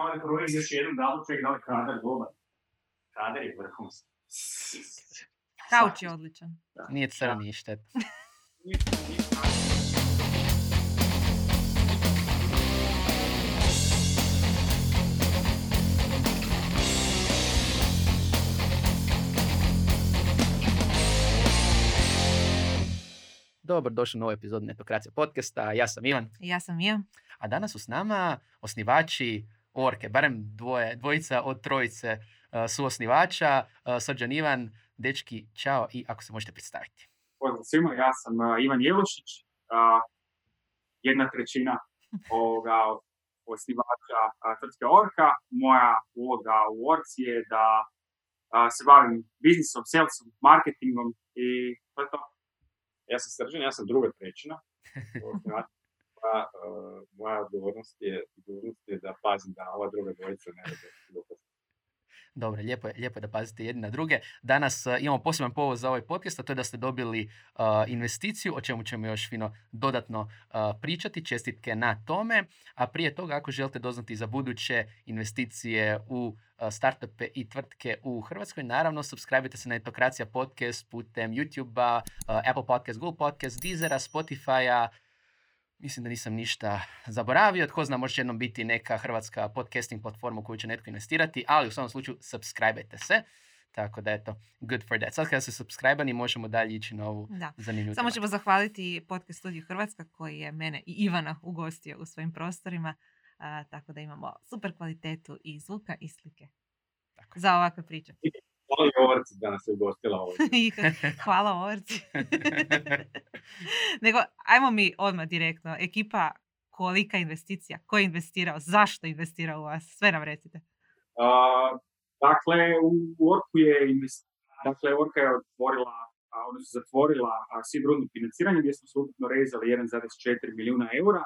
Samo da provjerim još jednom da li čovjek da li kadar dobar. Kadar je vrhunski. Kauč je odličan. Nije crni i šteta. Dobro, došli u novu epizodu Netokracija podcasta. Ja sam Ivan, Ja sam Mija. a danas su s nama osnivači Orke, barem dvoje, dvojica od trojice uh, su osnivača. Uh, Srđan Ivan, dečki, čao i ako se možete predstaviti. Pozdrav svima, ja sam a, Ivan Jelušić, jedna trećina ovoga osnivača tvrtke Orka. Moja uloga u Orci je da se bavim biznisom, salesom, marketingom i to je to. Ja sam Srđan, ja sam druga trećina. osnivača. Pa, e, moja odgovornost je, odgovornost je da pazim da ova druga dvojica ne bude. Dobro, lijepo je, lijepo je da pazite jedni na druge. Danas uh, imamo poseban povod za ovaj podcast, a to je da ste dobili uh, investiciju, o čemu ćemo još fino dodatno uh, pričati. Čestitke na tome. A prije toga, ako želite doznati za buduće investicije u uh, startupe i tvrtke u Hrvatskoj, naravno, subscribe se na Etokracija podcast putem YouTube-a, uh, Apple Podcast, Google Podcast, Deezera, Spotify-a, Mislim da nisam ništa zaboravio. Tko zna, može jednom biti neka hrvatska podcasting platforma u koju će netko investirati, ali u svakom slučaju subscribe se. Tako da eto, good for that. Sad kada se subscribe možemo dalje ići na ovu Da. zanimljivu Samo ćemo zahvaliti Podcast Studiju Hrvatska koji je mene i Ivana ugostio u svojim prostorima. a, tako da imamo super kvalitetu i zvuka i slike Tako za ovakve priče. Hvala Orci da nas je ugostila ovdje. I Hvala Orci. Nego, ajmo mi odmah direktno. Ekipa, kolika investicija? Ko je investirao? Zašto investira u vas? Sve nam recite. A, dakle, u Orku je invest... dakle, Orka je otvorila, a, odnosno zatvorila a, seed rundu financiranja gdje smo se ukupno rezali 1,4 milijuna eura,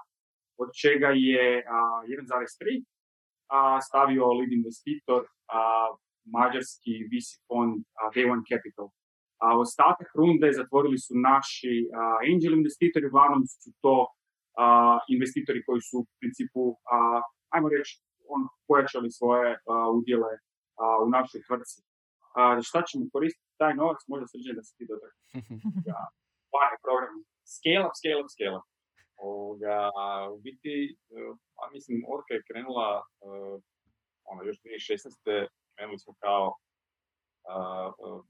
od čega je a, 1,3 a, stavio lead investitor a, mađarski VC fond Day One Capital. A ostatak runde zatvorili su naši angel investitori, uglavnom su to investitori koji su u principu, ajmo reći, on, pojačali svoje udjele u našoj za šta ćemo koristiti taj novac, možda srđe da se ti dotak. Je program. Scale up, scale up, scale up. Ovoga, u biti, e, a mislim, Orka je krenula, e, ono, još 2016. krenuli smo kao uh, uh,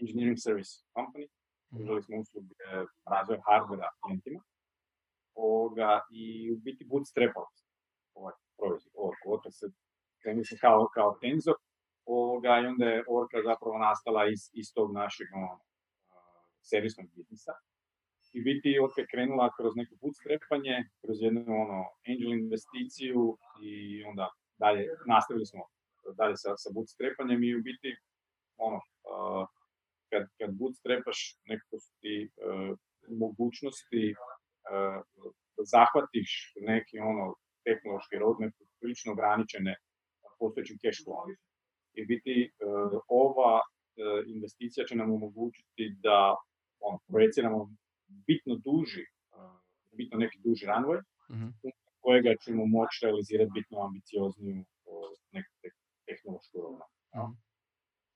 engineering service company, pružali smo usluge razvoja hardvera klijentima. Ovoga, I u biti bootstrapali smo ovaj proizvod, Orka. Orka se krenuli smo kao, kao Tensor, ovoga, i onda je Orka zapravo nastala iz, iz tog našeg ono, servisnog biznisa. I biti Orka je krenula kroz neko bootstrapanje, kroz jednu ono, angel investiciju i onda dalje nastavili smo dalje sa, sa bootstrapanjem i u biti ono, uh, kad, kad bootstrapaš nekako su ti uh, mogućnosti uh, da zahvatiš neki ono tehnološki roadmap prilično ograničene postojećim cash flowom. I biti uh, ova uh, investicija će nam omogućiti da ono, projeciramo bitno duži, uh, bitno neki duži runway, Mhm. kojega ćemo moći realizirati bitno ambiciozniju uh, neku te- tehnološku rovnavu.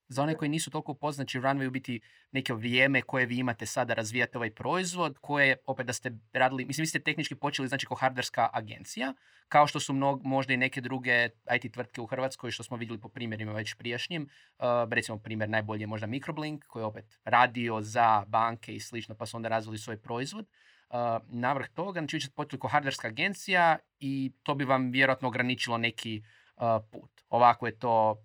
Za one koji nisu toliko upoznati, znači Runway u biti neko vrijeme koje vi imate sada razvijate ovaj proizvod, koje opet da ste radili, mislim vi ste tehnički počeli znači kao hardverska agencija, kao što su mnog, možda i neke druge IT tvrtke u Hrvatskoj, što smo vidjeli po primjerima već prijašnjim. Uh, recimo primjer najbolji je možda Microblink, koji je opet radio za banke i slično, pa su onda razvili svoj proizvod. Uh, navrh toga, znači vi ćete počeli kao hardverska agencija i to bi vam vjerojatno ograničilo neki uh, put. Ovako je to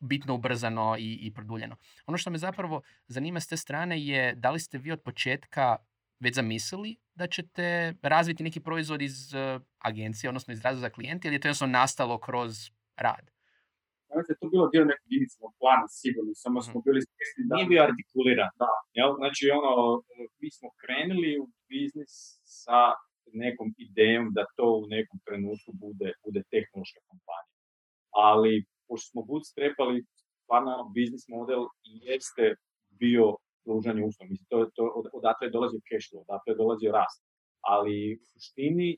bitno ubrzano i, i produljeno. Ono što me zapravo zanima s te strane je da li ste vi od početka već zamislili da ćete razviti neki proizvod iz uh, agencije, odnosno iz razvoja za klijente, ili je to jednostavno nastalo kroz rad? Znači, to je bilo dio nekog inicijalnog plana, sigurno, samo smo Mhm. bili svjesni da... Nije bio artikuliran. Da. Jel? Znači, ono, mi smo krenuli u biznis sa nekom idejom da to u nekom trenutku bude, bude tehnološka kompanija. Ali, pošto smo bootstrapali, stvarno ono, biznis model jeste bio pružanje usluga. Mislim, to, to, od- odatle je dolazio cash flow, odatle je dolazio rast. Ali u suštini e,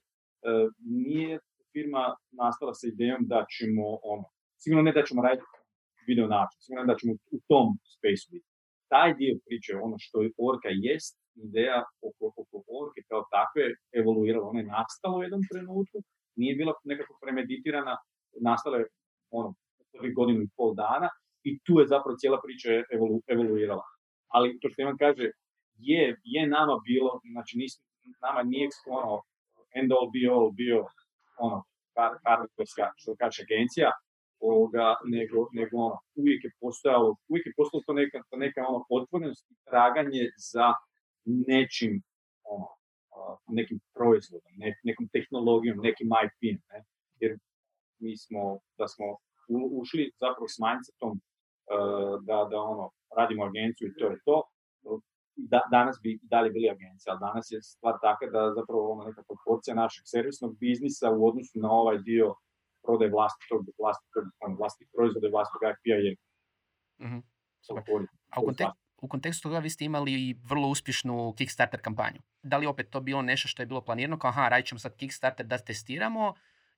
nije firma nastala sa idejom da ćemo, ono, sigurno ne da ćemo raditi video način, sigurno da ćemo u tom spaceu biti. Taj dio priče, ono što je Orka jest, ideja oko, oko Orke kao takve evoluirala, ona je nastala u jednom trenutku, nije bila nekako premeditirana, nastala je ono, prvih godinu i pol dana i tu je zapravo cijela priča evolu, evoluirala. Ali to što Ivan kaže, je, je nama bilo, znači nis, nama nije ono, end all be all bio ono, hardwareska, što kaže agencija, ovoga, nego, nego ono, uvijek je postojalo, uvijek je postojalo to neka, to neka ono, otvorenost i traganje za nečim, ono, nekim proizvodom, ne, nekom tehnologijom, nekim IP-em, ne? jer mi smo, da smo ušli zapravo s mindsetom uh, da, da ono, radimo agenciju i to je to, da, danas bi dalje bili agencija, ali danas je stvar taka da zapravo ono neka proporcija našeg servisnog biznisa u odnosu na ovaj dio prodaje vlastitog, vlastitog, ono, vlastitih proizvoda i vlastitog IP-a je mm-hmm. A u, kontek- u kontekstu toga vi ste imali i vrlo uspješnu Kickstarter kampanju. Da li opet to bilo nešto što je bilo planirano, kao aha, radit ćemo sad Kickstarter da testiramo,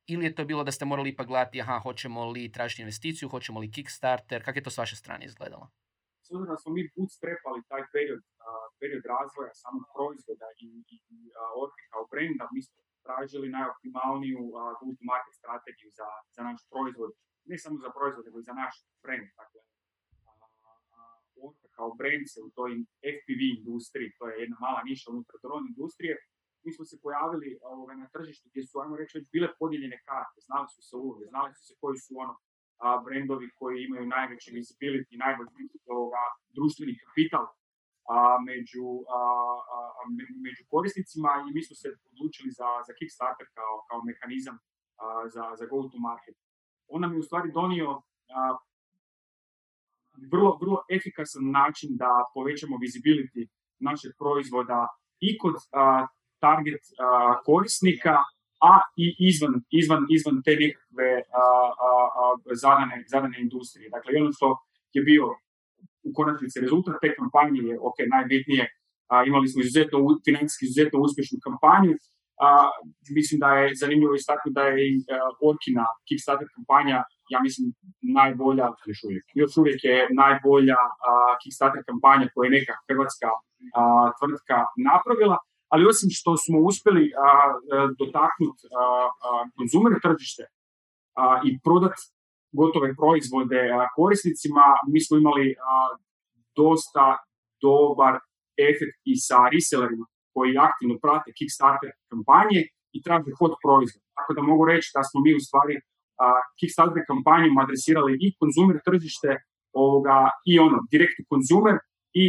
ili je to bilo da ste morali ipak gledati, aha, hoćemo li tražiti investiciju, hoćemo li Kickstarter, kako je to s vaše strane izgledalo? S obzirom da smo mi bootstrapali taj period, uh, period razvoja samog proizvoda i, i, uh, kao brenda, mi smo tražili najoptimalniju uh, go-to-market strategiju za, za naš proizvod, ne samo za proizvod, nego i za naš brand. Dakle, Orca kao brand se u toj FPV industriji, to je jedna mala niša unutar drone industrije, mi smo se pojavili ovoga, na tržištu gdje su, ajmo reći, već bile podijeljene karte, znali su se uloge, znali su se koji su ono, a, brendovi koji imaju najveći visibility, najbolji ovoga, društveni kapital a, među, a, a, među korisnicima i mi smo se odlučili za, za Kickstarter kao, kao mehanizam a, za, za go to market. On nam je u stvari donio a, vrlo, vrlo efikasan način da povećamo visibility našeg proizvoda i kod a, target korisnika, a i izvan, izvan, izvan te nekakve zadane, zadane industrije. Dakle, ono što je bio u konačnici rezultat te kampanje je, ok, najbitnije, a, imali smo izuzetno, financijski izuzetno uspješnu kampanju, a, mislim da je zanimljivo istaknuti da je i Orkina Kickstarter kampanja, ja mislim, najbolja, još uvijek, još uvijek je najbolja a, Kickstarter kampanja koju je neka hrvatska a, tvrtka napravila, ali osim što smo uspjeli dotaknuti konzumer tržište a, i prodati gotove proizvode korisnicima, mi smo imali dosta dobar efekt i sa resellerima koji aktivno prate Kickstarter kampanje i traže hot proizvod. Tako da mogu reći da smo mi u stvari Kickstarter kampanjom adresirali i konzumer tržište ovoga, i ono, direktni konzumer i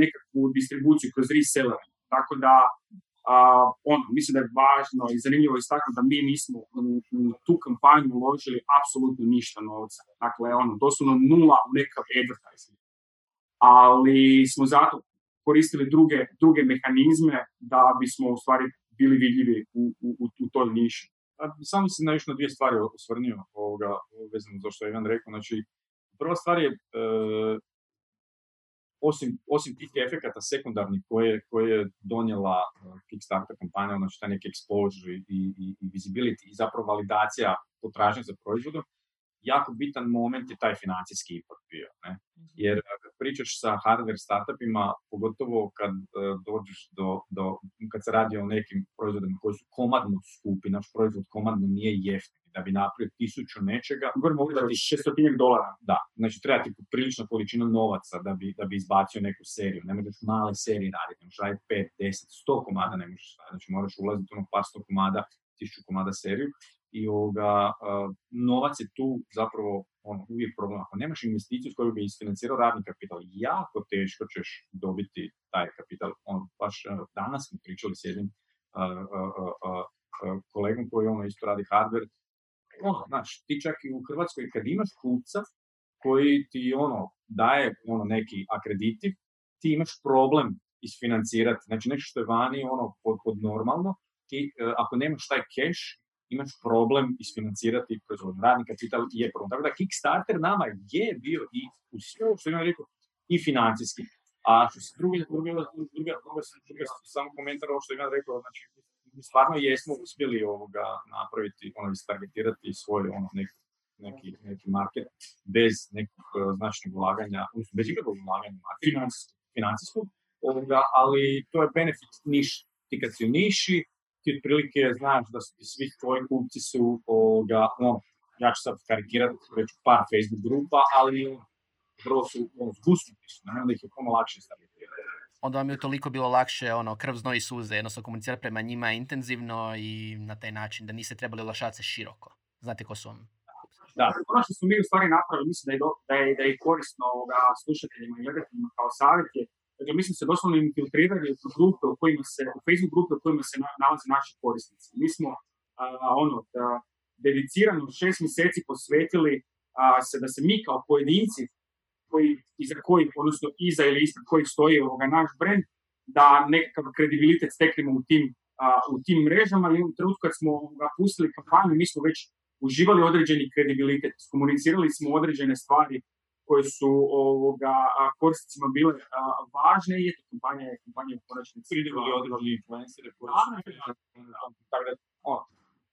nekakvu distribuciju kroz reseller. Tako da on, mislim da je važno i zanimljivo istaknuti da mi nismo u, u tu kampanju uložili apsolutno ništa novca. Dakle, ono, doslovno nula u nekav advertising. Ali smo zato koristili druge, druge mehanizme da bismo u stvari bili vidljivi u, u, u toj niši. Samo se na još na dvije stvari osvrnio ovoga, vezano za što je Ivan rekao. Znači, prva stvar je, e, osim, osim tih efekata sekundarnih koje, koje je donijela e, Kickstarter kampanja, znači taj neki exposure i, i, i visibility i zapravo validacija potražnje za proizvodom, jako bitan moment je taj financijski ipak bio. Ne? Mhm. Jer kad pričaš sa hardware startupima, pogotovo kad uh, dođeš do, do, kad se radi o nekim proizvodima koji su komadno skupi, naš proizvod komadno nije jeftin, da bi napravio tisuću nečega. Govorimo ovdje da ti šestotinjak dolara. Da, znači treba ti prilična količina novaca da bi, da bi izbacio neku seriju. Ne možeš male serije raditi, ne možeš raditi 5, 10, 100 komada ne možeš raditi. Znači moraš ulaziti u ono par sto komada, tisuću komada seriju i ovoga, novac je tu zapravo on, uvijek problem. Ako nemaš investiciju s kojom bi isfinancirao radni kapital, jako teško ćeš dobiti taj kapital. On, baš danas smo pričali s jednim kolegom koji ono isto radi hardware, ono, znaš, ti čak i u Hrvatskoj kad imaš kupca koji ti ono daje ono neki akreditiv, ti imaš problem isfinancirati, znači nešto što je vani ono pod, pod normalno, ti ako nemaš taj cash, imaš problem isfinancirati proizvodnju. Radni kapital je problem. Tako da Kickstarter nama je bio i u sve što imam rekao, i financijski. A što se drugi, drugi, drugi, drugi, samo komentar ovo što imam rekao, znači stvarno jesmo uspjeli ovoga napraviti, ono, targetirati svoj ono, neki, neki, neki market bez nekog uh, značajnog ulaganja, bez ikakvog ulaganja financijskog, financijskog ovoga, ali to je benefit niš. Ti kad si u niši, ti otprilike znaš da su ti svi tvoji kupci su, ovoga, no, ja ću sad karikirati već par Facebook grupa, ali vrlo su ono, zgusnuti su, onda ih je puno lakše staviti onda vam je toliko bilo lakše ono, krv, znoj i suze, jednostavno komunicirati prema njima intenzivno i na taj način da niste trebali oglašavati se široko. Znate ko su vam? Da, ono što smo mi u stvari napravili, mislim da je, do, da je, da je korisno ovoga, slušateljima i gledateljima kao savjet je, dakle, mi smo se doslovno infiltrirali u grupe u kojima se, u Facebook grupe u kojima se nalaze naši korisnici. Mi smo a, ono, da, dedicirano šest mjeseci posvetili a, se da se mi kao pojedinci koji, iza kojih, odnosno iza ili ispred kojih stoji ovoga naš brand, da nekakav kredibilitet steknemo u tim, a, u tim mrežama i u trenutku kad smo ga pustili kampanju, mi smo već uživali određeni kredibilitet, komunicirali smo određene stvari koje su ovoga, korisnicima bile a, važne i eto, kampanja je kampanja u konačnici. Pridružili određeni influenceri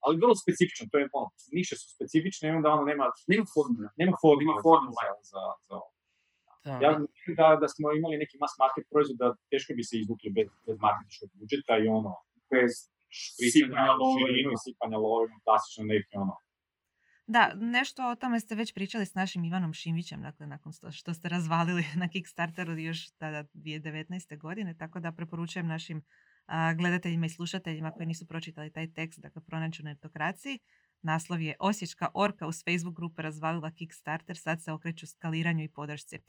ali vrlo specifično, to je ono, niše su specifične i onda ono nema, nema formula, nema formula, nema formula za, za ovo. Da. Ja mislim da, da smo imali neki mass market proizvod da teško bi se izvukli bez, bez marketičkog budžeta i ono, bez sipanja i sipanja love, klasično neki ono. Da, nešto o tome ste već pričali s našim Ivanom Šimićem, dakle, nakon što ste razvalili na Kickstarteru još tada 2019. godine, tako da preporučujem našim a, gledateljima i slušateljima koji nisu pročitali taj tekst, dakle, pronađu netokraciji. Naslov je Osječka orka uz Facebook grupe razvalila Kickstarter, sad se okreću skaliranju i podršci.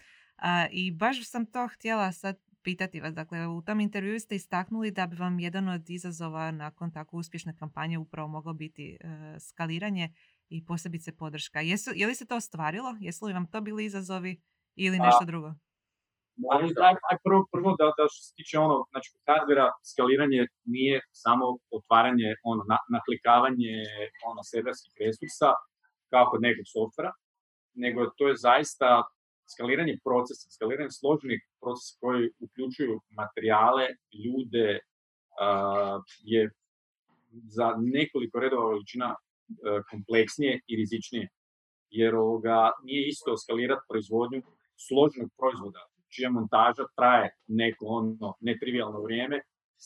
I baš sam to htjela sad pitati vas. Dakle, u tom intervju ste istaknuli da bi vam jedan od izazova nakon tako uspješne kampanje upravo moglo biti e, skaliranje i posebice podrška. Jesu, je li se to ostvarilo? Jesu li vam to bili izazovi ili nešto drugo? Ali, aj, prvo, prvo da, da što se tiče ono, znači hardvera, skaliranje nije samo otvaranje, ono, na, naklikavanje ono, serverskih resursa kao kod nekog softvera, nego to je zaista skaliranje procesa, skaliranje složenih procesa koji uključuju materijale, ljude, uh, je za nekoliko redova veličina kompleksnije i rizičnije. Jer ovoga, nije isto skalirati proizvodnju složenog proizvoda, čija montaža traje neko ono netrivialno vrijeme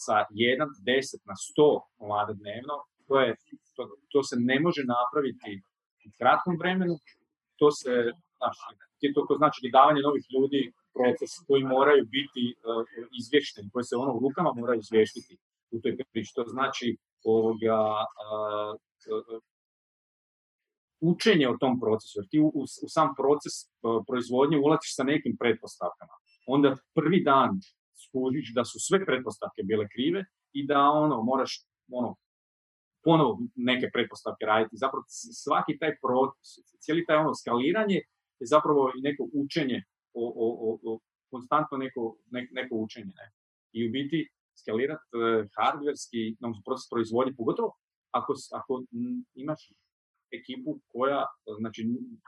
sa 1, 10 na 100 komada dnevno, to, je, to, to se ne može napraviti u kratkom vremenu, to se, znaš, to, to znači davanje novih ljudi proces koji moraju biti uh, izvješteni, koji se ono u rukama moraju izvještiti u toj priči. To znači ovoga, uh, učenje o tom procesu, jer ti u, u, u sam proces uh, proizvodnje ulaziš sa nekim pretpostavkama. Onda prvi dan skužiš da su sve pretpostavke bile krive i da ono moraš ono ponovo neke pretpostavke raditi. Zapravo svaki taj proces, cijeli taj ono skaliranje je zapravo i neko učenje, o, o, o, o konstantno neko, ne, neko učenje. Ne? I u biti skalirati uh, hardverski no, proces proizvodnje, pogotovo ako, ako imaš ekipu koja, znači,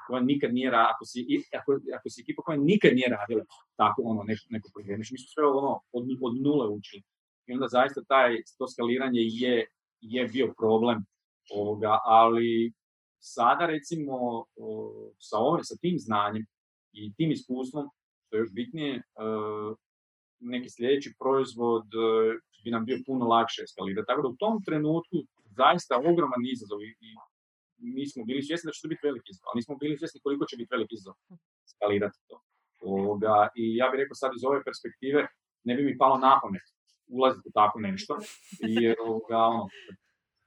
koja nikad nije radila, ako si, ako, ako si ekipa koja nikad nije radila tako ono, neko, neko proizvodnje, znači mi smo sve ono od, od nule učili. I onda zaista taj, to skaliranje je, je bio problem ovoga, ali sada recimo sa, ovim, sa tim znanjem i tim iskustvom, što je još bitnije, e, neki sljedeći proizvod e, bi nam bio puno lakše eskalirati. Tako da u tom trenutku zaista ogroman izazov i mi smo bili svjesni da će to biti veliki izazov, ali nismo bili svjesni koliko će biti veliki izazov skalirati to. Ovoga, I ja bih rekao sad iz ove perspektive, ne bi mi palo na pamet ulaziti u tako nešto, jer ovoga, ono,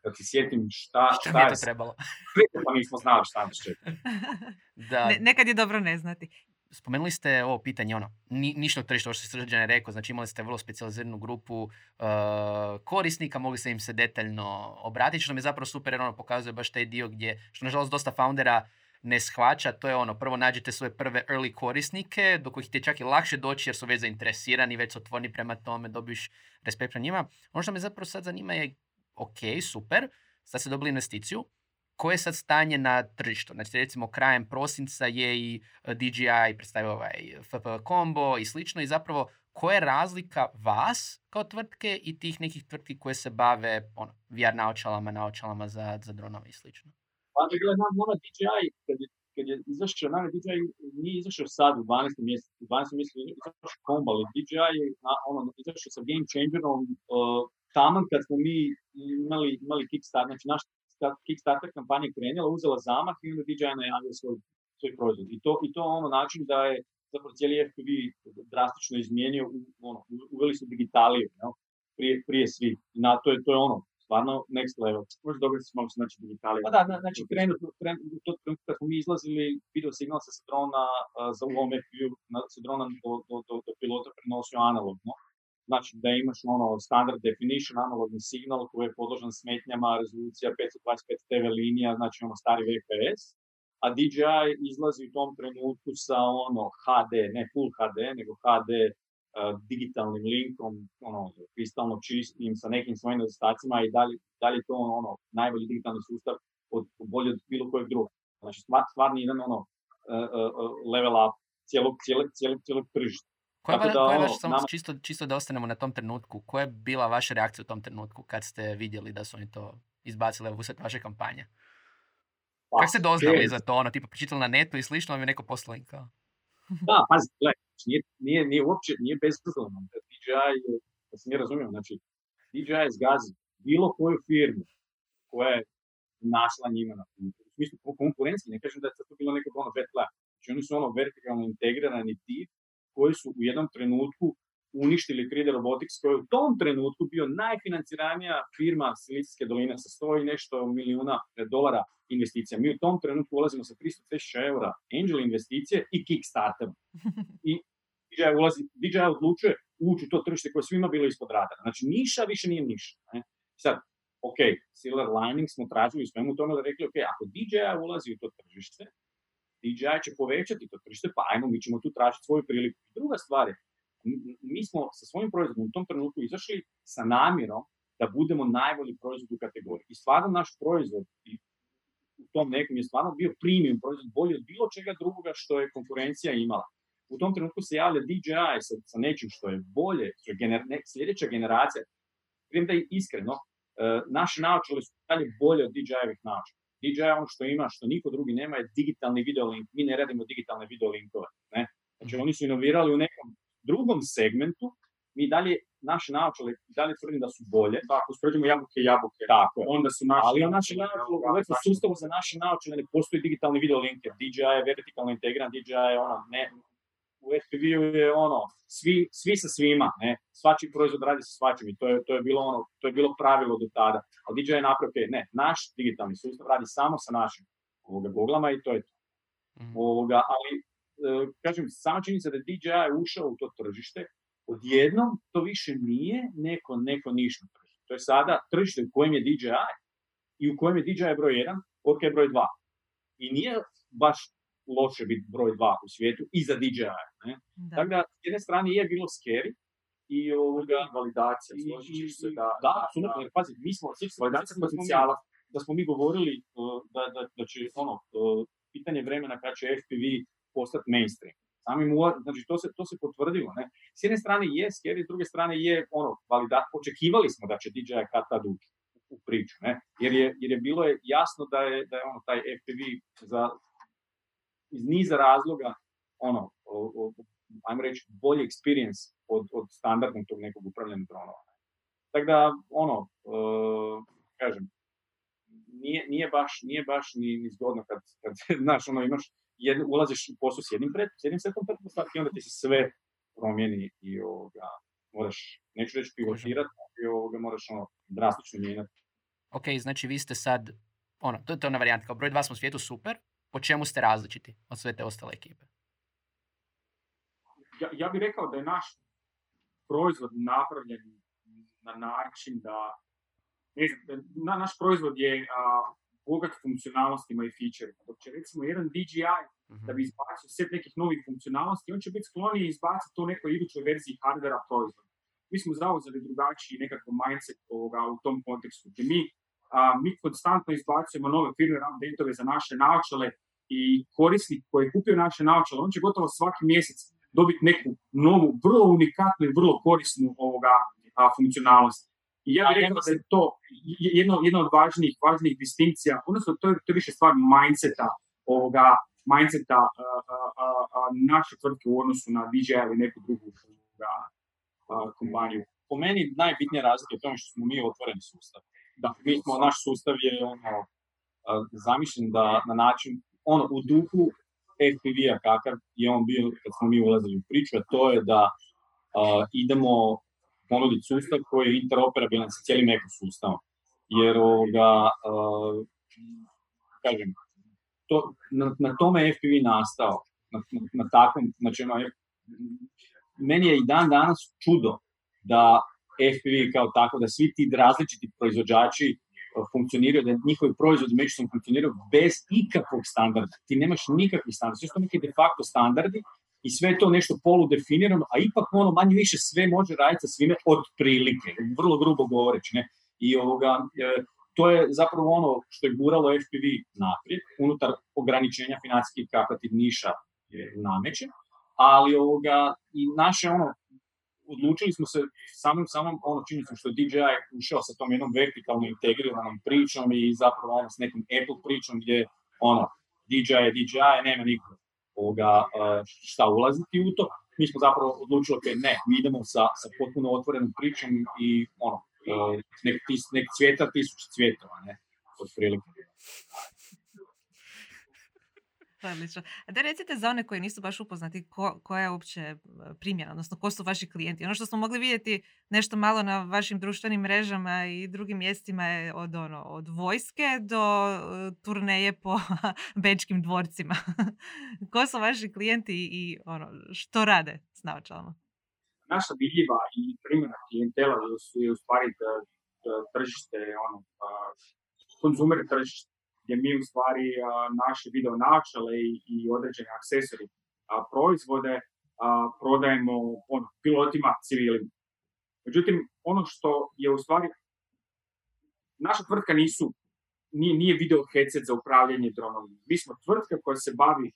kad se sjetim šta, šta, šta je to trebalo. pa nismo znali šta nas čeka. da. Ne, nekad je dobro ne znati. Spomenuli ste ovo pitanje, ono, ni, ništa tržišta, ovo što ste Srđane rekao, znači imali ste vrlo specijaliziranu grupu uh, korisnika, mogli ste im se detaljno obratiti, što mi je zapravo super jer ono pokazuje baš taj dio gdje, što nažalost dosta foundera ne shvaća, to je ono, prvo nađete svoje prve early korisnike, do kojih ti je čak i lakše doći jer su već zainteresirani, već su otvorni prema tome, dobiješ respekt prema njima. Ono što me zapravo sad zanima je ok, super, sad ste dobili investiciju, koje je sad stanje na tržištu? Znači, recimo, krajem prosinca je i DJI predstavio ovaj FP Combo i slično i zapravo koja je razlika vas kao tvrtke i tih nekih tvrtki koje se bave ono, VR naočalama, naočalama za, za dronove i slično? Pa gledaj, nama DJI, kad je, kad je izašao, nama DJI nije izašao sad u 12. mjesecu, u 12. mjesecu je izašao komba, ali DJI je na, ono, izašao sa Game Changerom uh, taman kad smo mi imali, imali Kickstarter, znači naš Kickstarter kampanja krenula, uzela zamah i onda DJI najavio svoj, svoj proizvod. I to, I to ono način da je zapravo cijeli FPV drastično izmijenio, ono, uveli su digitaliju, no? prije, prije svi. I na to je, to je ono, stvarno next level. Možda dobro se malo znači digitaliju. Pa da, znači trenutno, trenutno, to trenutno kad smo mi izlazili, video signal sa drona uh, za u ovom FPV, sa drona do, do, do, do pilota prenosio analogno. Znači da imaš ono standard definition, analogni signal koji je podložan smetnjama, rezolucija 525 TV linija, znači ono stari VPS a DJI izlazi u tom trenutku sa ono HD, ne full HD, nego HD uh, digitalnim linkom, ono, kristalno čistim, sa nekim svojim nedostacima i dalje, dalje to ono, najbolji digitalni sustav od, bolje od bilo kojeg drugog. Znači, stvarni jedan ono, uh, uh, level up cijelog, cijelog, cijelog, cijelog tržišta. Koja, da, koja je vaša, samo nama... čisto, čisto da ostanemo na tom trenutku, koja je bila vaša reakcija u tom trenutku kad ste vidjeli da su oni to izbacili u vaše kampanje? Pa, Kako ste doznali za to, ono, tipa pročitali na netu i slično, vam je neko poslao kao? da, pazi, gledaj, znači, nije, nije, nije uopće, nije bezazleno. DJI, da se nije razumio, znači, DJI zgazi bilo koju firmu koja je našla njima na putu. U smislu konkurencije, ne kažem da je to bilo neko ono bad Znači, oni su ono vertikalno integrirani tip koji su u jednom trenutku uništili 3D Robotics koji je u tom trenutku bio najfinanciranija firma Silicijske doline sa 100 i nešto milijuna dolara investicija. Mi u tom trenutku ulazimo sa 300.000 eura angel investicije i Kickstarter. I DJI, ulazi, DJI odlučuje ući u to tržište koje svima bilo ispod radara. Znači, niša više nije niša. Ne? Sad, ok, silver lining smo tražili u svemu tome da rekli, ok, ako DJI ulazi u to tržište, DJI će povećati to tržište, pa ajmo, mi ćemo tu tražiti svoju priliku. Druga stvar je, mi smo sa svojim proizvodom u tom trenutku izašli sa namjerom da budemo najbolji proizvod u kategoriji. I stvarno naš proizvod u tom nekom je stvarno bio premium proizvod, bolji od bilo čega drugoga što je konkurencija imala. U tom trenutku se javlja DJI sa, sa nečim što je bolje, što je gener, ne, sljedeća generacija. Vidim da je iskreno, uh, naše naočale su dalje bolje od DJI-evih naočala. DJI ono što ima, što niko drugi nema je digitalni video link. Mi ne radimo digitalne video linkove. Ne? Znači oni su inovirali u nekom drugom segmentu, mi dalje naše naočale dalje tvrdim da su bolje. Tako, uspoređujemo jabuke i jabuke. Tako Onda su naši Ali naše naočale, u sustavu za naše naočale ne postoji digitalni video link, jer DJI je vertikalno integran, DJI je ono, ne, u FPV-u je ono, svi, svi sa svima, ne, svači proizvod radi sa svačim i to je, to je bilo ono, to je bilo pravilo do tada. Ali DJI je napravio, ne, naš digitalni sustav radi samo sa našim ovoga, goglama i to je to. Mm. Ovoga, ali, e, kažem, sama činjenica da je DJI ušao u to tržište, odjednom to više nije neko, neko nišno tržište. To je sada tržište u kojem je DJI i u kojem je DJI broj 1, Orca je broj 2. I nije baš loše biti broj 2 u svijetu i za DJI. Ne? Da. Tako da, s jedne strane je bilo scary, i ovoga, validacija, složit ćeš se da... Da, apsolutno, jer pazi, mi smo, validacija potencijala, da smo mi govorili uh, da, da, da će ono, uh, pitanje vremena kad će FPV postati mainstream. Samim znači to se, to se potvrdilo. Ne? S jedne strane je scary, s druge strane je ono, validat, očekivali smo da će DJI kad tad ući u priču, ne? Jer, je, jer je bilo je jasno da je, da je ono, taj FPV za, iz niza razloga ono, o, o, ajmo reći, bolji experience od, od standardnog tog nekog upravljanja dronova. Tako da, ono, uh, kažem, nije, nije, baš, nije baš ni, ni zgodno kad, kad znaš, ono, imaš jedno, ulaziš u poslu s jednim, pred, s jednim setom pretpostavki, onda ti se sve promijeni i ovoga, moraš, neću reći pivotirati, ali ovoga, moraš ono, drastično mijenjati. Ok, znači vi ste sad, ono, to, to je ona varijanta, kao broj dva smo u svijetu super, po čemu ste različiti od sve te ostale ekipe? Ja, ja bih rekao da je naš proizvod napravljen na način da, ne znam, na, naš proizvod je a, bogat funkcionalnostima i featureima. Dok će recimo jedan DJI mm-hmm. da bi izbacio set nekih novih funkcionalnosti, on će biti skloniji izbaciti to nekoj idućoj verziji hardvera proizvoda. Mi smo zauzeli drugačiji nekakav mindset ovoga, u tom kontekstu, gdje mi, a, mi konstantno izbacujemo nove firmware update za naše naočale i korisnik koji je kupio naše naočale, on će gotovo svaki mjesec dobiti neku novu, vrlo unikatnu i vrlo korisnu ovoga, a, funkcionalnost. I ja bih rekao da je to jedno, jedna od važnijih, važnijih distinkcija, odnosno to je, to je više stvar mindseta, ovoga, mindseta a, a, a, naše tvrtke u odnosu na DJ ili neku drugu ovoga, kompaniju. Po meni najbitnija razlika je tome što smo mi otvoreni sustav. Da, mi smo, naš sustav je ono, zamišljen da na način, ono, u duhu FPV-a kakav je on bio kad smo mi ulazili u priču, a to je da uh, idemo ponuditi sustav koji je interoperabilan sa cijelim ekosustavom. Jer ovoga, uh, kažem, to, na, na tome je FPV nastao, na, na, na takvom, znači ono, meni je i dan danas čudo da FPV kao tako, da svi ti različiti proizvođači funkcioniraju, da njihovi proizvodi međusobno funkcioniraju bez ikakvog standarda. Ti nemaš nikakvih standarda, sve su to neki de facto standardi i sve je to nešto poludefinirano, a ipak ono manje više sve može raditi sa svime od prilike, vrlo grubo govoreći. Ne? I ovoga, e, to je zapravo ono što je guralo FPV naprijed, unutar ograničenja financijskih ti niša nameće, ali ovoga, i naše ono, odlučili smo se samim samom ono činjenicom što je DJI ušao sa tom jednom vertikalno integriranom pričom i zapravo ono s nekom Apple pričom gdje ono DJI je DJI, nema niko ovoga, šta ulaziti u to. Mi smo zapravo odlučili, ok, ne, mi idemo sa, sa potpuno otvorenom pričom i ono, nek, nek cvjeta tisuć cvjetova, ne, od prilike. Odlično. A da recite za one koji nisu baš upoznati ko, koja je uopće primjena, odnosno ko su vaši klijenti. Ono što smo mogli vidjeti nešto malo na vašim društvenim mrežama i drugim mjestima je od, ono, od vojske do uh, turneje po bečkim dvorcima. ko su vaši klijenti i ono, što rade s naočalama? Naša vidljiva i primjena klijentela je u stvari tržište, ono, konzumer tržište gdje mi u stvari naše video naočale i, i određene aksesori proizvode prodajemo ono, pilotima civilima. Međutim, ono što je u stvari, naša tvrtka nisu, nije, nije video headset za upravljanje dronovima. Mi smo tvrtka koja se bavi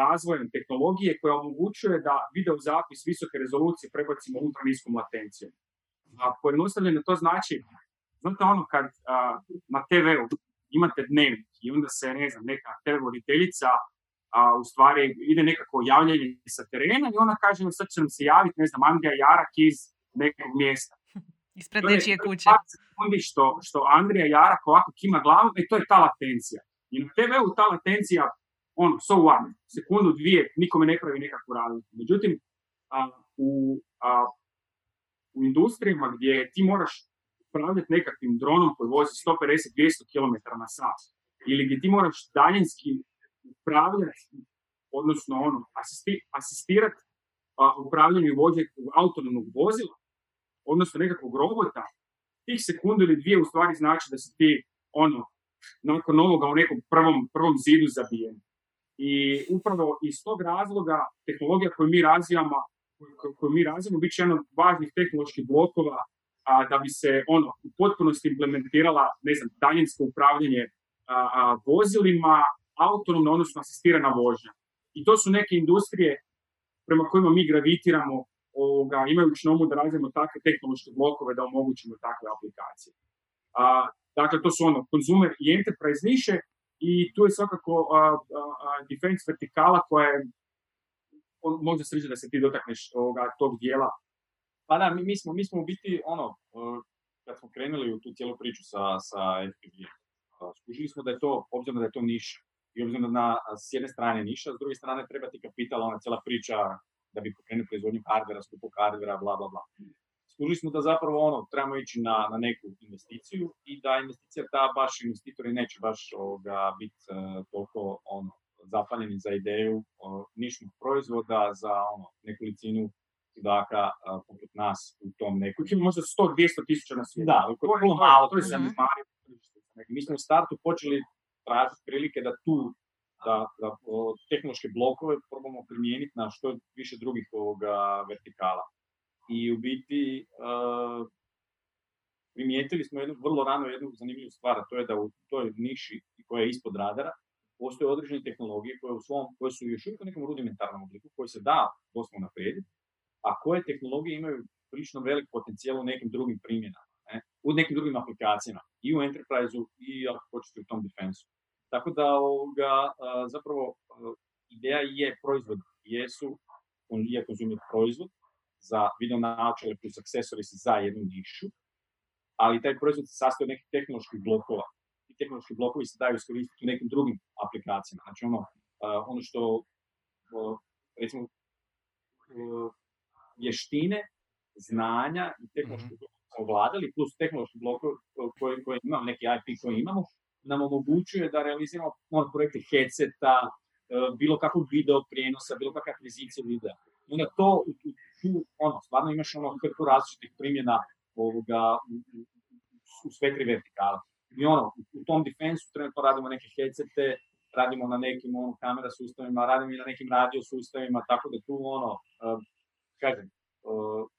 razvojem tehnologije koja omogućuje da video zapis visoke rezolucije prebacimo niskom latencijom. A pojednostavljeno to znači, znate ono kad na TV-u imate dnevnik i onda se, ne znam, neka TV voditeljica a, u stvari ide nekako javljanje sa terena i ona kaže, sad će nam se javiti, ne znam, Andrija Jarak iz nekog mjesta. Ispred nečije kuće. Sekundi što, što Andrija Jarak ovako kima glavom, i to je ta latencija. I na TV-u ta latencija, ono, so what, sekundu, dvije, nikome ne pravi nekakvu razliku. Međutim, a, u, a, u industrijama gdje ti moraš upravljati nekakvim dronom koji vozi 150-200 km na sat ili gdje ti moraš daljinski upravljati, odnosno ono, asisti, asistirati upravljanju vođe autonomnog vozila, odnosno nekakvog robota, tih sekundu ili dvije u stvari znači da si ti ono, nakon ovoga u nekom prvom, prvom zidu zabijen. I upravo iz tog razloga tehnologija koju mi razvijamo, koju, koju mi razvijamo, bit će jedan od važnih tehnoloških blokova a, da bi se ono u potpunosti implementirala, ne znam, daljinsko upravljanje a, a, vozilima, autonomno, odnosno asistirana vožnja. I to su neke industrije prema kojima mi gravitiramo, ovoga, imajući na umu da razvijemo takve tehnološke blokove da omogućimo takve aplikacije. A, dakle, to su ono, consumer i enterprise niše i tu je svakako a, a, defense vertikala koja je možda sreće da se ti dotakneš ovoga, tog dijela pa da, mi, mi, smo, mi smo u biti, ono, kad smo krenuli u tu cijelu priču sa, sa FPV, skužili smo da je to, obzirom da je to niša, i obzirom na, s jedne strane niša, s druge strane treba ti kapital, ona cijela priča da bi pokrenuli proizvodnju hardvera, skupog hardvera, bla, bla, bla. Skužili smo da zapravo ono, trebamo ići na, na neku investiciju i da investicija ta baš investitori neće baš ovoga, biti uh, toliko ono, zapaljeni za ideju uh, nišnog proizvoda za ono, nekolicinu čudaka uh, poput nas u tom nekom. Ima možda 100-200 tisuća na svijetu. Da, to je malo, to je zanemarivo. Mi smo u startu počeli tražiti prilike da tu da, da o, tehnološke blokove probamo primijeniti na što više drugih ovoga vertikala. I u biti uh, primijetili smo jednu vrlo rano jednu zanimljivu stvar, a to je da u toj niši koja je ispod radara, postoje određene tehnologije koje, u svom, koje su još uvijek u nekom rudimentarnom obliku, koje se da doslovno naprijediti, a koje tehnologije imaju prilično velik potencijal u nekim drugim primjenama, ne? u nekim drugim aplikacijama, i u enterprise-u i ako hoćete u tom defensu. Tako da ovoga, zapravo ideja je proizvod, jesu, on je konzumir proizvod za video naočale plus accessories za jednu nišu, ali taj proizvod se sastoji od nekih tehnoloških blokova. I tehnološki blokovi se daju iskoristiti u nekim drugim aplikacijama. Znači ono, ono što, recimo, vještine, znanja i tehnološki mm smo ovladali, plus tehnološki blokove koje, koje imamo, neki IP koji imamo, nam omogućuje da realiziramo ono, projekte headseta, bilo kakvog video prijenosa, bilo kakve akvizicije videa. Onda to, tu, ono, stvarno imaš ono hrpu različitih primjena ovoga, u, u, u sve tri vertikala. I ono, u tom defensu trenutno radimo neke headsete, radimo na nekim ono, kamera sustavima, radimo i na nekim radio sustavima, tako da tu ono, uh, kažem,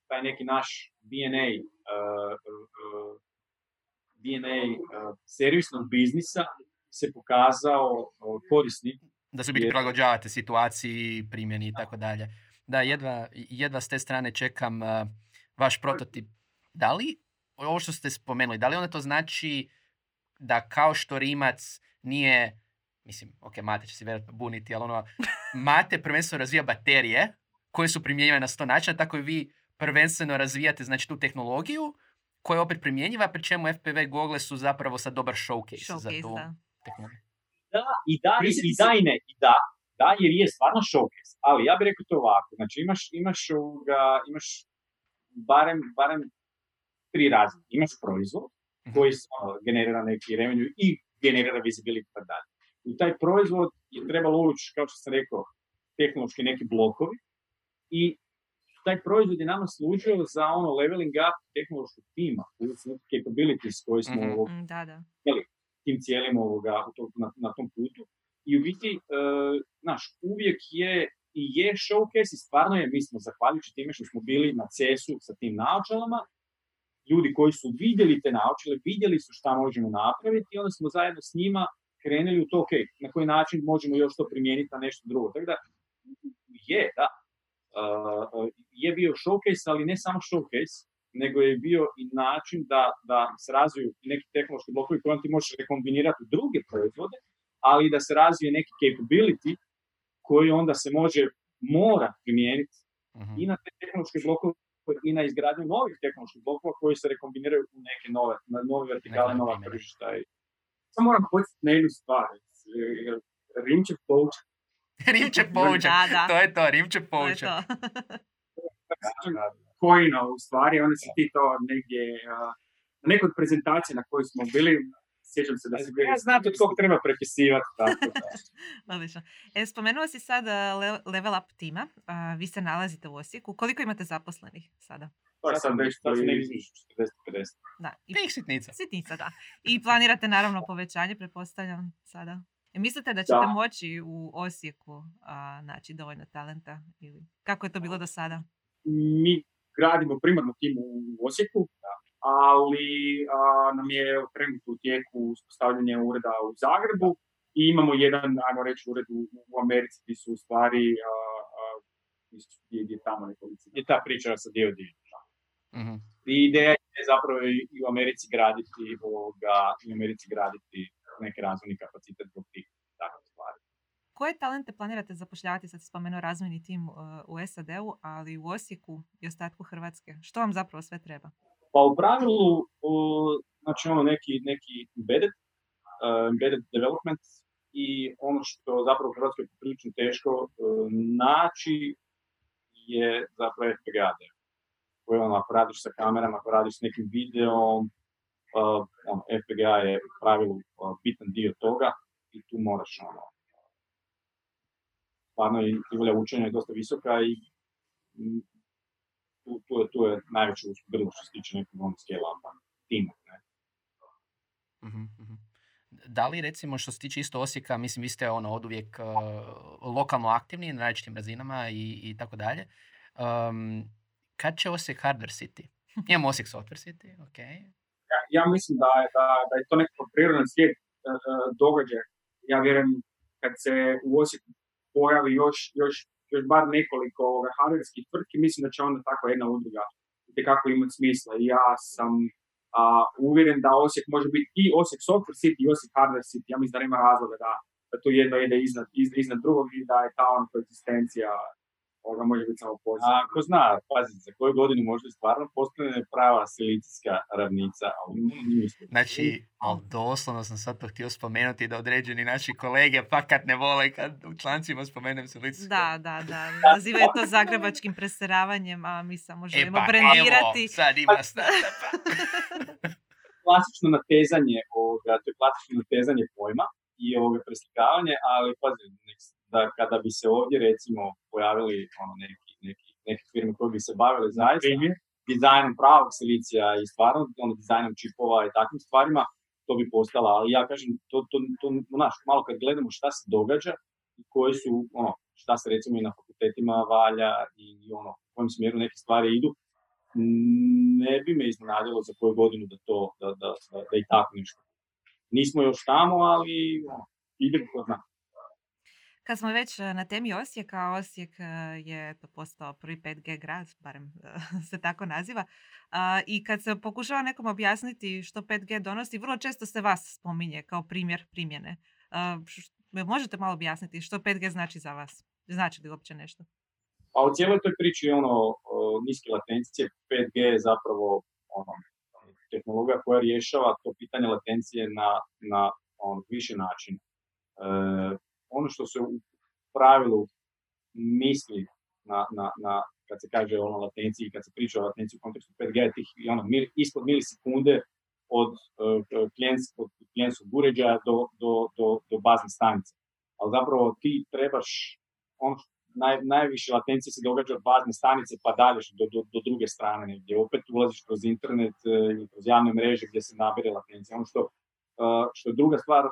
taj neki naš DNA, uh, uh, DNA uh, servisnog biznisa se pokazao korisnim. Da se biti prilagođavate situaciji, primjeni i tako dalje. Da, jedva, jedva s te strane čekam vaš prototip. Da li, ovo što ste spomenuli, da li onda to znači da kao što Rimac nije, mislim, ok, Mate će se vjerojatno buniti, ali ono, Mate prvenstveno razvija baterije koje su primjenjive na sto načina, tako i vi prvenstveno razvijate znači, tu tehnologiju koja je opet primjenjiva, pri čemu FPV gogle su zapravo sad dobar showcase, showcase za tu da. tehnologiju. Da, i da, i, i da i ne, i da, da, jer je stvarno showcase, ali ja bih rekao to ovako, znači imaš, imaš, ovoga, imaš barem, barem tri razine. Imaš proizvod koji ono, generira neki revenue i generira visibility tako dalje. U taj proizvod je trebalo ući, kao što sam rekao, tehnološki neki blokovi i taj proizvod je nama služio za ono leveling up tehnološkog tima, capabilities koje smo Mm, Da, da. imali tim cijelim ovoga, u to, na, na tom putu. I u biti, uh, znaš, uvijek je i je showcase i stvarno je, mi smo zahvaljujući time što smo bili na CES-u sa tim naočalama, ljudi koji su vidjeli te naočale, vidjeli su šta možemo napraviti i onda smo zajedno s njima krenuli u to, ok, na koji način možemo još to primijeniti na nešto drugo. Tako da, je, da, je bio showcase, ali ne samo showcase, nego je bio i način da, da se razviju neki tehnološki blokovi koje ti možeš rekombinirati u druge proizvode, ali da se razvije neki capability koji onda se može, mora primijeniti Mhm. i na te tehnološke blokove i na izgradnju novih tehnoloških blokova koji se rekombiniraju u neke nove, na nove vertikale, nova tržišta. Samo moram podsjetiti na jednu stvar. Rimčev poučak. Rimče poučak, Da, da. to je to, Rimče To je poučak. to. Kojino u stvari, onda si ti to negdje, na nekoj od prezentacija na kojoj smo bili, sjećam se da si bili... ja znam od kog treba prepisivati. Tako da. Odlično. E, spomenuo si sad le- level up tima. A, vi se nalazite u Osijeku. Koliko imate zaposlenih sada? To je sad već sad sam koji- negdje između 40 50. Da. I, sitnica. sitnica, da. I planirate naravno povećanje, pretpostavljam, sada. E, mislite da ćete Da. moći u Osijeku a, naći dovoljno talenta? Ili kako je to bilo do sada? mi gradimo primarno tim u Osijeku, ali a, nam je trenutno u tijeku uspostavljanje ureda u Zagrebu i imamo jedan, ajmo reći, ured u, u Americi gdje su u stvari a, a, gdje gdje, gdje je tamo nekoliko. Je ta priča sa dio dio. Mhm. I ideja je zapravo i i u Americi graditi ovoga, i u Americi graditi neki razvojni kapacitet zbog tih takvih stvari. Koje talente planirate zapošljavati? Sad si spomenuo razvojni tim uh, u SAD-u, ali u Osijeku i ostatku Hrvatske. Što vam zapravo sve treba? Pa u pravilu, znači ono neki, neki embedded, uh, embedded development i ono što zapravo u Hrvatskoj je prilično teško uh, naći je zapravo FPGA. Koje ono, ako radiš sa kamerama, ako radiš s nekim videom, ono, FPGA je u pravilu uh, bitan dio toga i tu moraš ono, stvarno i volja učenja je dosta visoka i mm, tu, tu, je, tu je najveće grlo što se tiče nekog ono scale-upa tima. Ne? Mhm, mhm. Da li recimo što se tiče isto Osijeka, mislim vi ste ono od uvijek lokalno aktivni na različitim razinama i, i tako dalje. Um, kad će Osijek Hardware City? Imamo Osijek Software City, ok. Ja, mislim da da, da je to nekako prirodan slijed e, događaja. Ja vjerujem kad se u Osijeku pojavi još, još, još bar nekoliko hardwareskih tvrtki, mislim da će onda takva jedna udruga kako imati smisla. Ja sam a, uvjeren da Osijek može biti i Osijek Software City i Osijek Hardware City. Ja mislim da nema razloga da, da to jedno ide iznad, iznad drugog i da je ta ona koegzistencija ovoga može biti samo pozitivno. A ko zna, pazite, za koju godinu možda stvarno postane prava silicijska ravnica, ali Znači, ali doslovno sam sad to htio spomenuti da određeni naši kolege pa kad ne vole kad u člancima spomenem silicijsko. Da, da, da. Nazivaju to zagrebačkim preseravanjem, a mi samo želimo e pa, brendirati. Evo, sad ima klasično natezanje, ovoga, to je klasično natezanje pojma i ovoga preslikavanje, ali pazi, da kada bi se ovdje recimo pojavili ono, neki, neki, neke firme koje bi se bavile zaista dizajnom pravog silicija i stvarno ono, dizajnom čipova i takvim stvarima, to bi postala, ali ja kažem, to, to, to, naš, malo kad gledamo šta se događa i koje su, ono, šta se recimo i na fakultetima valja i, ono, u kojem smjeru neke stvari idu, ne bi me iznenadilo za koju godinu da to, da, da, da, da i tako nešto. Nismo još tamo, ali ono, idemo ko zna. Kad smo već e, na temi Osijeka, Osijek e, je to postao prvi 5G grad, barem e, se tako naziva. I kad se pokušava nekom objasniti što 5G donosi, vrlo često se vas spominje kao primjer primjene. Možete malo objasniti što 5G znači za vas? Znači li uopće nešto? Pa u cijeloj toj priči ono, niske latencije, 5G je zapravo ono, tehnologija koja rješava to pitanje latencije na, na on, više načina ono što se u pravilu misli na, na, na kad se kaže o latenciji, kad se priča o latenciji u kontekstu 5G, tih ono, mil, ispod milisekunde od uh, klijenskog uređaja do, do, do, do bazne stanice. Ali zapravo ti trebaš, ono naj, najviše latencije se događa od bazne stanice pa dalje do, do, do druge strane gdje opet ulaziš kroz internet e, ili kroz javne mreže gdje se nabere latencija. Ono što, uh, što je druga stvar,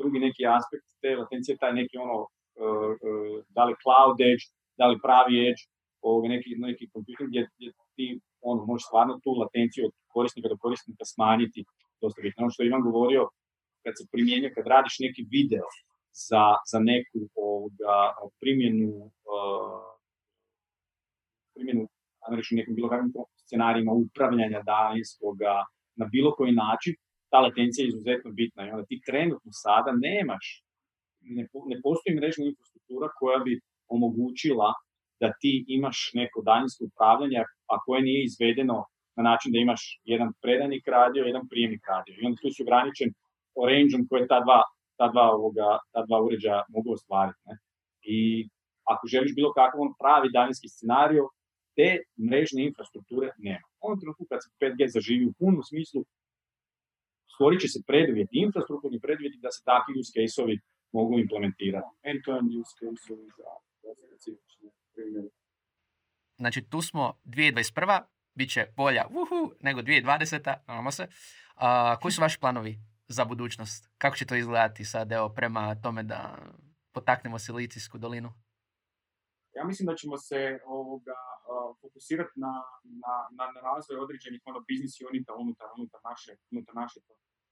drugi neki aspekt te latencije, taj neki ono, uh, uh, da li cloud edge, da li pravi edge, ovoga, neki, neki kompjuter gdje, gdje ti ono, možeš stvarno tu latenciju od korisnika do korisnika smanjiti dosta bitno. Ono što Ivan govorio, kad se primjenjuje, kad radiš neki video za, za neku ovoga, primjenu, uh, primjenu nekim bilo kakvim scenarijima upravljanja daljinskoga na bilo koji način, ta latencija je izuzetno bitna i onda ti trenutno sada nemaš, ne, ne postoji mrežna infrastruktura koja bi omogućila da ti imaš neko daljinsko upravljanje, a koje nije izvedeno na način da imaš jedan predajnik radio, jedan prijemnik radio. I onda tu si ograničen range koje ta dva, ta dva, ovoga, ta dva uređaja mogu ostvariti. Ne? I ako želiš bilo kakav on pravi daljinski scenarij, te mrežne infrastrukture nema. U ovom trenutku kad se 5G zaživi u punom smislu, stvorit će se preduvjeti, infrastrukturni preduvjeti da se takvi use case-ovi mogu implementirati. End-to-end use case-ovi za, specifične primjere. Znači tu smo 2021. bit će bolja uhu, nego 2020. Imamo se. A, koji su vaši planovi za budućnost? Kako će to izgledati sad evo, prema tome da potaknemo Silicijsku dolinu? Ja mislim da ćemo se ovoga, fokusirati na, na, na, razvoj određenih ono, biznis unita unutar, unutar, naše, unutar naše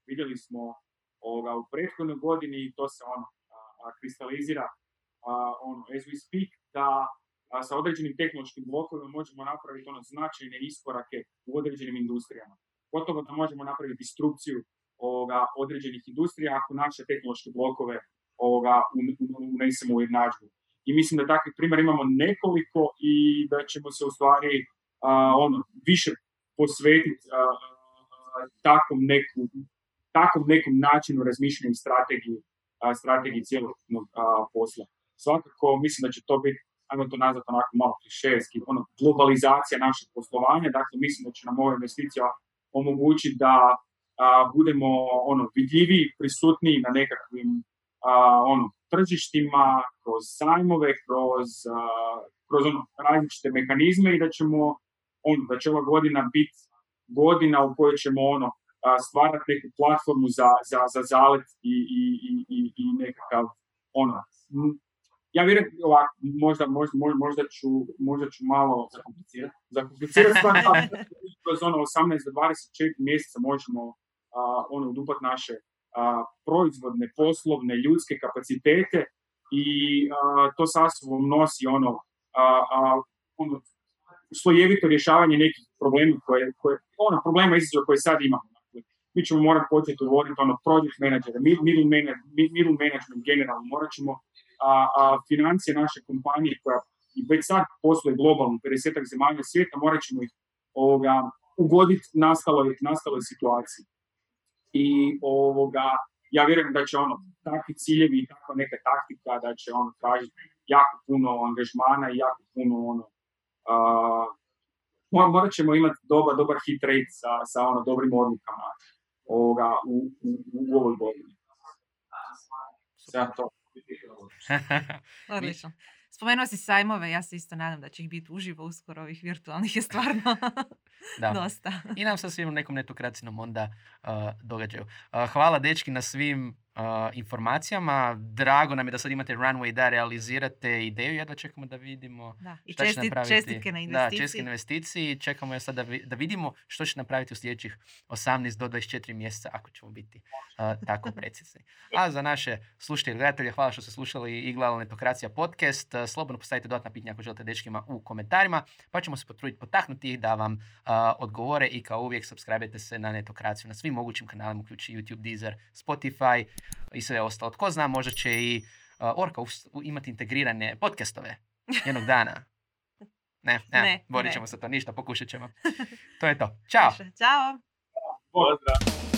Vidjeli smo ovoga, u prethodnoj godini i to se ono, a, kristalizira a, ono, as we speak, da a, sa određenim tehnološkim blokovima možemo napraviti ono značajne iskorake u određenim industrijama. Gotovo da možemo napraviti instrukciju ovoga, određenih industrija ako naše tehnološke blokove ovoga, unesemo u jednadžbu. I mislim da takvih primjera imamo nekoliko i da ćemo se u stvari ono, više posvetiti takvom, neku, takvom nekom načinu razmišljanja i strategiji, strategiji cijelokupnog posla. Svakako mislim da će to biti, ajmo to nazvati onako malo klišejski, ono, globalizacija našeg poslovanja, dakle mislim da će nam ova investicija omogućiti da a, budemo ono vidljiviji, prisutniji na nekakvim a, ono, tržištima, kroz sajmove, kroz, uh, kroz ono, različite mehanizme i da ćemo, ono, da će ova godina biti godina u kojoj ćemo ono, stvarati neku platformu za, za, za zalet i, i, i, i nekakav ono, ja vjerujem ovako, možda, možda, možda, ću, možda ću malo zakomplicirati. Zakomplicirati stvar, kroz ono 18 do 24 mjeseca možemo uh, ono, udupati naše proizvodne, poslovne, ljudske kapacitete i to sa sobom nosi ono, ono slojevito rješavanje nekih problema koje, koje ono, problema izazova koje sad imamo. Dakle, mi ćemo morati početi uvoditi ono project manager, middle, middle management generalno, morat ćemo a, a financije naše kompanije koja već sad posluje globalno, 50 zemalja svijeta, morat ćemo ih ovoga, ugoditi nastaloj, nastaloj situaciji. I ovoga, ja vjerujem da će ono, takvi ciljevi i takva neka taktika da će ono tražiti jako puno angažmana i jako puno ono, uh, morat ćemo imati dobar, dobar hit rate sa, sa ono dobrim odlukama ovoga, u, u, u ovoj godini. Sve to. Odlično. Spomenuo si sajmove, ja se isto nadam da će ih biti uživo uskoro, ovih virtualnih je stvarno da. dosta. I nam sasvim u nekom netokracijnom onda uh, događaju. Uh, hvala dečki na svim informacijama. Drago nam je da sad imate runway da realizirate ideju. Jedva čekamo da vidimo da. I šta česti, će napraviti. Čestitke na investiciji. Da, čestitke na investiciji. Čekamo je sad da, da vidimo što će napraviti u sljedećih 18 do 24 mjeseca ako ćemo biti uh, tako precizni. A za naše slušatelje i gledatelje, hvala što ste slušali i gledali Netokracija podcast. Slobodno postavite dodatna pitanja ako želite dečkima u komentarima, pa ćemo se potruditi potaknuti ih da vam uh, odgovore i kao uvijek subscribe se na Netokraciju na svim mogućim kanalima, uključi YouTube, Deezer, Spotify, i sve ostalo. Tko zna, možda će i uh, Orka imati integrirane podcastove jednog dana. Ne, ne, ne borit ćemo se to, ništa, pokušat ćemo. To je to. Ćao! Ćao! Pozdrav!